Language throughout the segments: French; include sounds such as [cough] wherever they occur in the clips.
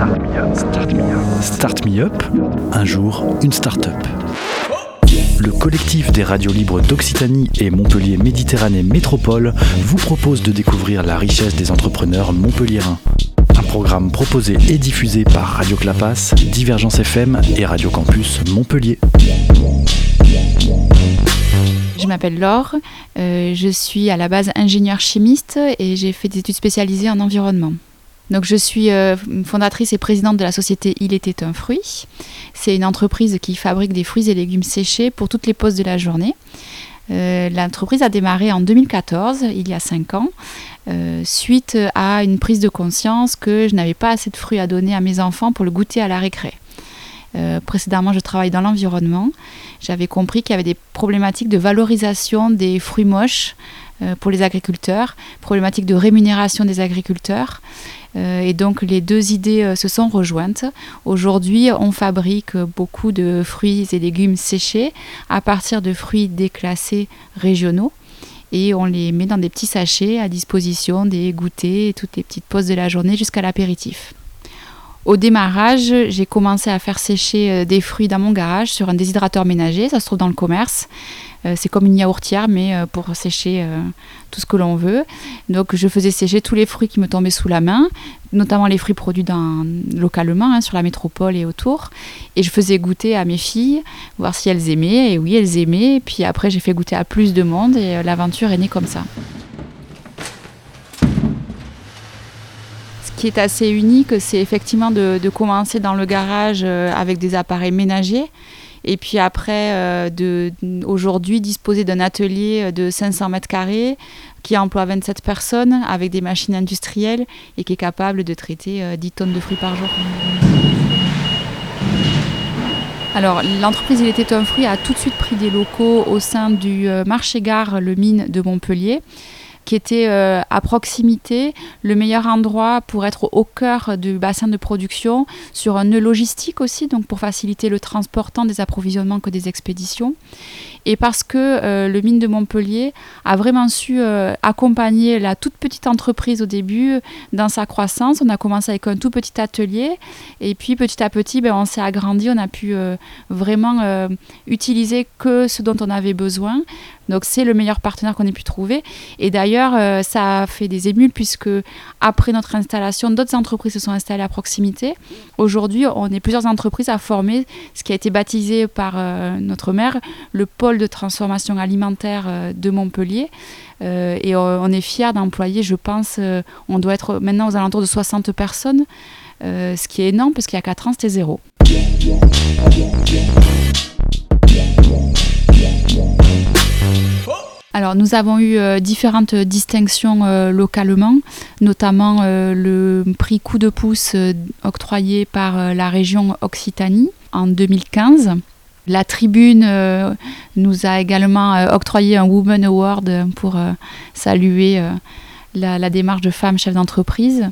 Start Me Up. Start Me Up, un jour, une start-up. Le collectif des radios libres d'Occitanie et Montpellier Méditerranée Métropole vous propose de découvrir la richesse des entrepreneurs montpelliérains. Un programme proposé et diffusé par Radio Clapas, Divergence FM et Radio Campus Montpellier. Je m'appelle Laure, euh, je suis à la base ingénieur chimiste et j'ai fait des études spécialisées en environnement. Donc je suis euh, fondatrice et présidente de la société Il était un fruit. C'est une entreprise qui fabrique des fruits et légumes séchés pour toutes les pauses de la journée. Euh, L'entreprise a démarré en 2014, il y a 5 ans, euh, suite à une prise de conscience que je n'avais pas assez de fruits à donner à mes enfants pour le goûter à la récré. Précédemment, je travaille dans l'environnement. J'avais compris qu'il y avait des problématiques de valorisation des fruits moches pour les agriculteurs, problématiques de rémunération des agriculteurs. Euh, et donc les deux idées euh, se sont rejointes. Aujourd'hui, on fabrique beaucoup de fruits et légumes séchés à partir de fruits déclassés régionaux et on les met dans des petits sachets à disposition des goûters toutes les petites pauses de la journée jusqu'à l'apéritif. Au démarrage, j'ai commencé à faire sécher des fruits dans mon garage sur un déshydrateur ménager, ça se trouve dans le commerce. Euh, c'est comme une yaourtière, mais euh, pour sécher euh, tout ce que l'on veut. Donc je faisais sécher tous les fruits qui me tombaient sous la main, notamment les fruits produits localement hein, sur la métropole et autour. Et je faisais goûter à mes filles, voir si elles aimaient. Et oui, elles aimaient. Puis après, j'ai fait goûter à plus de monde et l'aventure est née comme ça. Ce qui est assez unique, c'est effectivement de, commencer dans le garage avec des appareils ménagers et puis après, euh, aujourd'hui, disposer d'un atelier euh, de 500 mètres carrés qui emploie 27 personnes avec des machines industrielles et qui est capable de traiter 10 euh, tonnes de fruits par jour. Alors, l'entreprise Il était un fruit a tout de suite pris des locaux au sein du marché-gare Le Mine de Montpellier qui était euh, à proximité, le meilleur endroit pour être au cœur du bassin de production, sur un nœud logistique aussi, donc pour faciliter le transport tant des approvisionnements que des expéditions. Et parce que euh, le mine de Montpellier a vraiment su euh, accompagner la toute petite entreprise au début dans sa croissance. On a commencé avec un tout petit atelier et puis petit à petit, ben, on s'est agrandi, on a pu vraiment utiliser que ce dont on avait besoin. Donc c'est le meilleur partenaire qu'on ait pu trouver. Et d'ailleurs, euh, ça a fait des émules puisque après notre installation, d'autres entreprises se sont installées à proximité. Aujourd'hui, on est plusieurs entreprises à former ce qui a été baptisé par euh, notre maire le pôle de transformation alimentaire euh, de Montpellier. et on est fiers d'employer, je pense, on doit être maintenant aux alentours de 60 personnes, ce qui est énorme parce qu'il y a 4 ans, c'était zéro. Alors nous avons eu euh, différentes distinctions euh, localement, notamment euh, le prix coup de pouce octroyé par la région Occitanie en 2015. La tribune nous a également octroyé un Women Award pour saluer la, la, démarche de femmes chefs d'entreprise.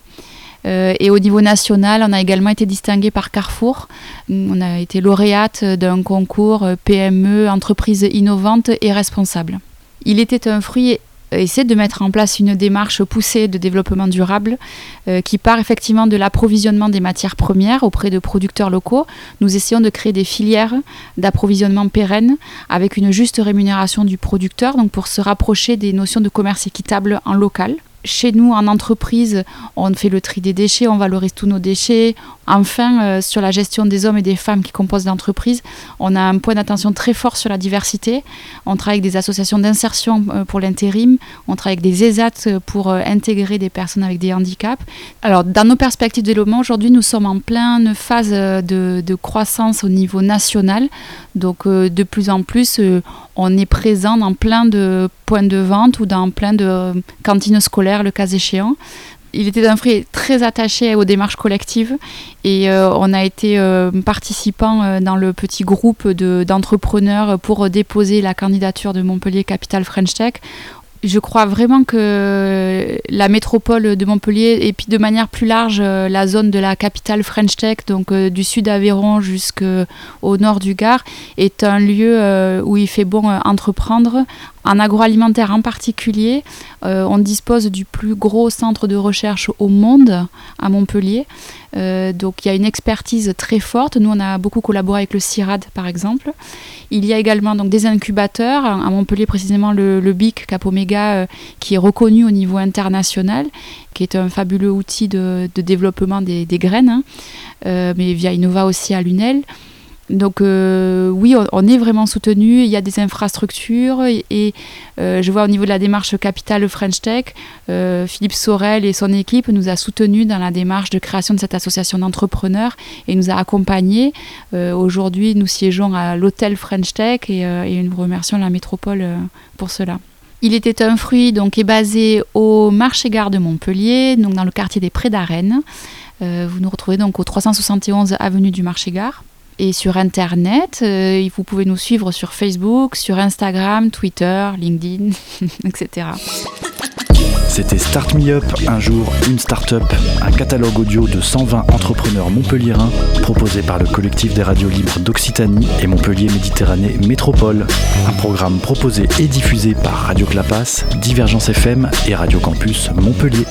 et au niveau national, on a également été distingué par Carrefour. On a été lauréate d'un concours PME, entreprise innovante et responsable. Il était un fruit essaie de mettre en place une démarche poussée de développement durable euh, qui part effectivement de l'approvisionnement des matières premières auprès de producteurs locaux. Nous essayons de créer des filières d'approvisionnement pérennes avec une juste rémunération du producteur, donc pour se rapprocher des notions de commerce équitable en local chez nous, en entreprise, on fait le tri des déchets, on valorise tous nos déchets. Enfin, euh, sur la gestion des hommes et des femmes qui composent l'entreprise, on a un point d'attention très fort sur la diversité. On travaille avec des associations d'insertion euh, pour l'intérim, on travaille avec des ESAT pour euh, intégrer des personnes avec des handicaps. Alors, dans nos perspectives de développement, aujourd'hui, nous sommes en pleine phase de, de croissance au niveau national. Donc, de plus en plus, on est présent dans plein de points de vente ou dans plein de cantines scolaires, le cas échéant. Il était un fruit très attaché aux démarches collectives et euh, on a été euh, participant euh, dans le petit groupe d'entrepreneurs pour déposer la candidature de Montpellier Capital French Tech je crois vraiment que la métropole de Montpellier et puis de manière plus large euh, la zone de la capitale French Tech, donc euh, du sud d'Aveyron jusqu'au nord du Gard, est un lieu euh, où il fait bon entreprendre. En agroalimentaire en particulier, on dispose du plus gros centre de recherche au monde à Montpellier. Donc il y a une expertise très forte. Nous, on a beaucoup collaboré avec le CIRAD, par exemple. Il y a également donc, des incubateurs, à Montpellier précisément le, BIC Cap Omega, qui est reconnu au niveau international, qui est un fabuleux outil de, développement des, graines, hein. mais via Innova aussi à Lunel. Donc euh, oui, on, est vraiment soutenu, il y a des infrastructures et, euh, je vois au niveau de la démarche Capital French Tech, euh, Philippe Sorel et son équipe nous a soutenus dans la démarche de création de cette association d'entrepreneurs et nous a accompagnés. Aujourd'hui, nous siégeons à l'hôtel French Tech et, nous remercions la métropole pour cela. Il était un fruit donc est basé au marché gare de Montpellier, donc dans le quartier des Prés d'Arène. vous nous retrouvez donc au 371 avenue du marché gare et sur Internet. Euh, vous pouvez nous suivre sur Facebook, sur Instagram, Twitter, LinkedIn, [laughs] etc. C'était Start Me Up, un jour, une start-up, un catalogue audio de 120 entrepreneurs montpelliérains proposé par le collectif des radios libres d'Occitanie et Montpellier Méditerranée Métropole. Un programme proposé et diffusé par Radio Clapas, Divergence FM et Radio Campus Montpellier.